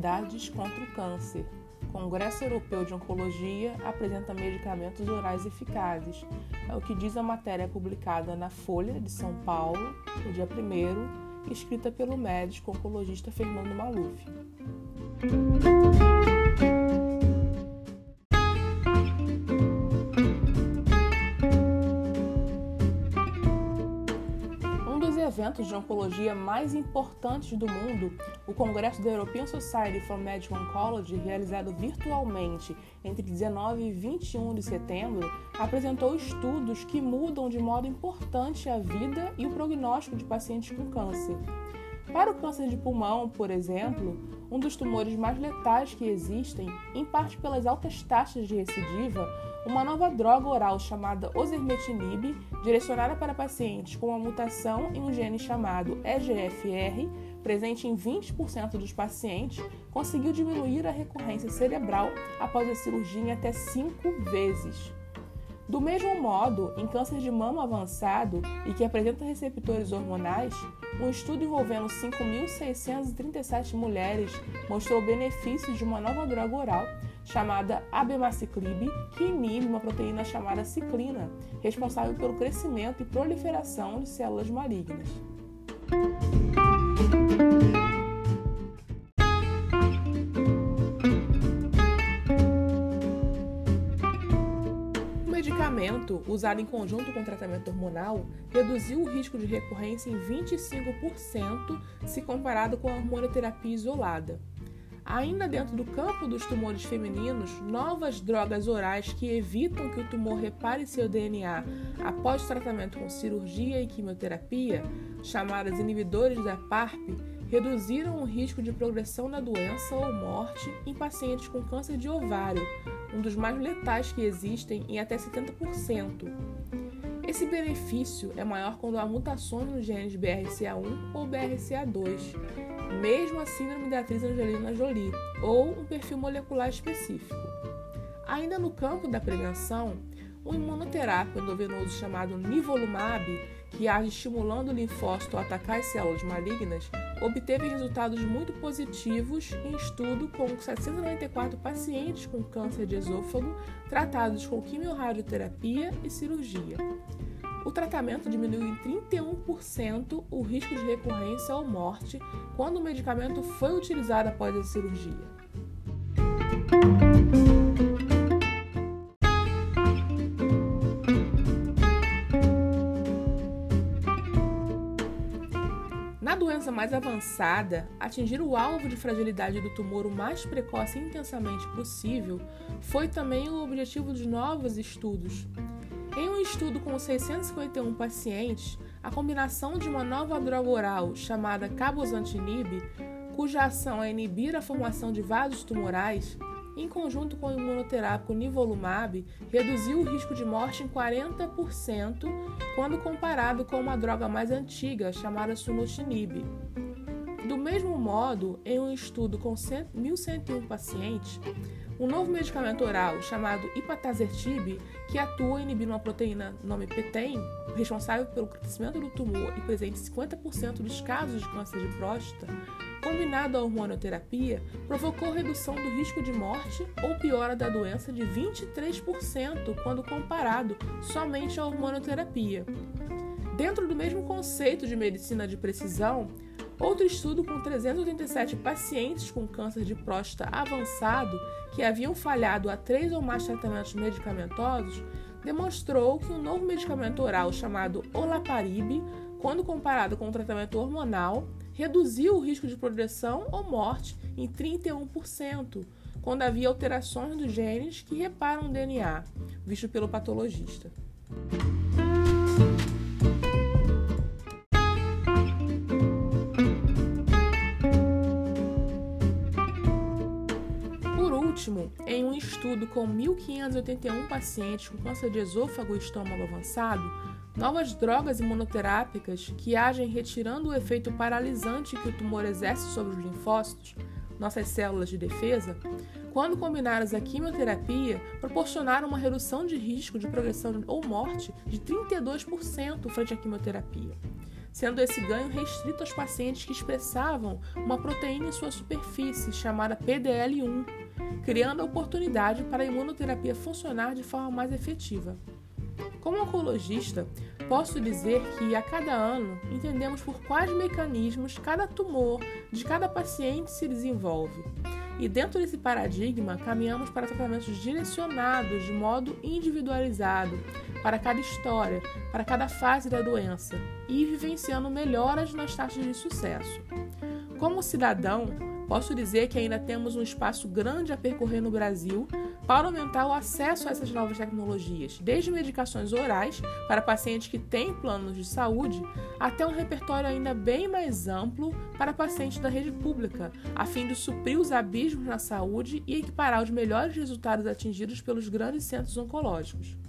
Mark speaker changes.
Speaker 1: imunidades contra o câncer. Congresso Europeu de Oncologia apresenta medicamentos orais eficazes. É o que diz a matéria publicada na Folha de São Paulo, no dia 1 escrita pelo médico oncologista Fernando Maluf. Eventos de oncologia mais importantes do mundo, o Congresso da European Society for Medical Oncology, realizado virtualmente entre 19 e 21 de setembro, apresentou estudos que mudam de modo importante a vida e o prognóstico de pacientes com câncer. Para o câncer de pulmão, por exemplo, um dos tumores mais letais que existem, em parte pelas altas taxas de recidiva, uma nova droga oral chamada osimertinib, direcionada para pacientes com uma mutação em um gene chamado EGFR, presente em 20% dos pacientes, conseguiu diminuir a recorrência cerebral após a cirurgia em até 5 vezes. Do mesmo modo, em câncer de mama avançado e que apresenta receptores hormonais, um estudo envolvendo 5.637 mulheres mostrou benefícios de uma nova droga oral chamada abemaciclib, que inibe uma proteína chamada ciclina, responsável pelo crescimento e proliferação de células malignas. Medicamento, usado em conjunto com tratamento hormonal, reduziu o risco de recorrência em 25% se comparado com a hormonoterapia isolada. Ainda dentro do campo dos tumores femininos, novas drogas orais que evitam que o tumor repare seu DNA após tratamento com cirurgia e quimioterapia, chamadas inibidores da PARP, reduziram o risco de progressão da doença ou morte em pacientes com câncer de ovário, um dos mais letais que existem, em até 70%. Esse benefício é maior quando há mutações nos genes BRCA1 ou BRCA2, mesmo a síndrome da atriz Angelina Jolie, ou um perfil molecular específico. Ainda no campo da prevenção, um imunoterápico endovenoso chamado nivolumab, que age estimulando o linfócito a atacar as células malignas, obteve resultados muito positivos em estudo com 794 pacientes com câncer de esôfago tratados com quimiorradioterapia e cirurgia. O tratamento diminuiu em 31% o risco de recorrência ou morte quando o medicamento foi utilizado após a cirurgia. Doença mais avançada, atingir o alvo de fragilidade do tumor o mais precoce e intensamente possível foi também o objetivo dos novos estudos, em um estudo com 651 pacientes, a combinação de uma nova droga oral chamada cabozantinib, cuja ação é inibir a formação de vasos tumorais, em conjunto com o imunoterápico nivolumab, reduziu o risco de morte em 40% quando comparado com uma droga mais antiga chamada sunitinib. Do mesmo modo, em um estudo com 1.101 pacientes, um novo medicamento oral chamado ipatazertib, que atua inibindo uma proteína nome PTEN, responsável pelo crescimento do tumor e presente em 50% dos casos de câncer de próstata, combinado à hormonoterapia, provocou redução do risco de morte ou piora da doença de 23% quando comparado somente à hormonoterapia. Dentro do mesmo conceito de medicina de precisão, Outro estudo com 387 pacientes com câncer de próstata avançado que haviam falhado a três ou mais tratamentos medicamentosos demonstrou que um novo medicamento oral chamado olaparib, quando comparado com o tratamento hormonal, reduziu o risco de progressão ou morte em 31%, quando havia alterações dos genes que reparam o DNA, visto pelo patologista. Com 1.581 pacientes com câncer de esôfago e estômago avançado, novas drogas imunoterápicas que agem retirando o efeito paralisante que o tumor exerce sobre os linfócitos, nossas células de defesa, quando combinadas à quimioterapia, proporcionaram uma redução de risco de progressão ou morte de 32% frente à quimioterapia. Sendo esse ganho restrito aos pacientes que expressavam uma proteína em sua superfície chamada PDL1, criando a oportunidade para a imunoterapia funcionar de forma mais efetiva. Como oncologista, posso dizer que a cada ano entendemos por quais mecanismos cada tumor de cada paciente se desenvolve. E dentro desse paradigma, caminhamos para tratamentos direcionados de modo individualizado para cada história, para cada fase da doença e vivenciando melhoras nas taxas de sucesso. Como cidadão, posso dizer que ainda temos um espaço grande a percorrer no Brasil para aumentar o acesso a essas novas tecnologias, desde medicações orais para pacientes que têm planos de saúde, até um repertório ainda bem mais amplo para pacientes da rede pública, a fim de suprir os abismos na saúde e equiparar os melhores resultados atingidos pelos grandes centros oncológicos.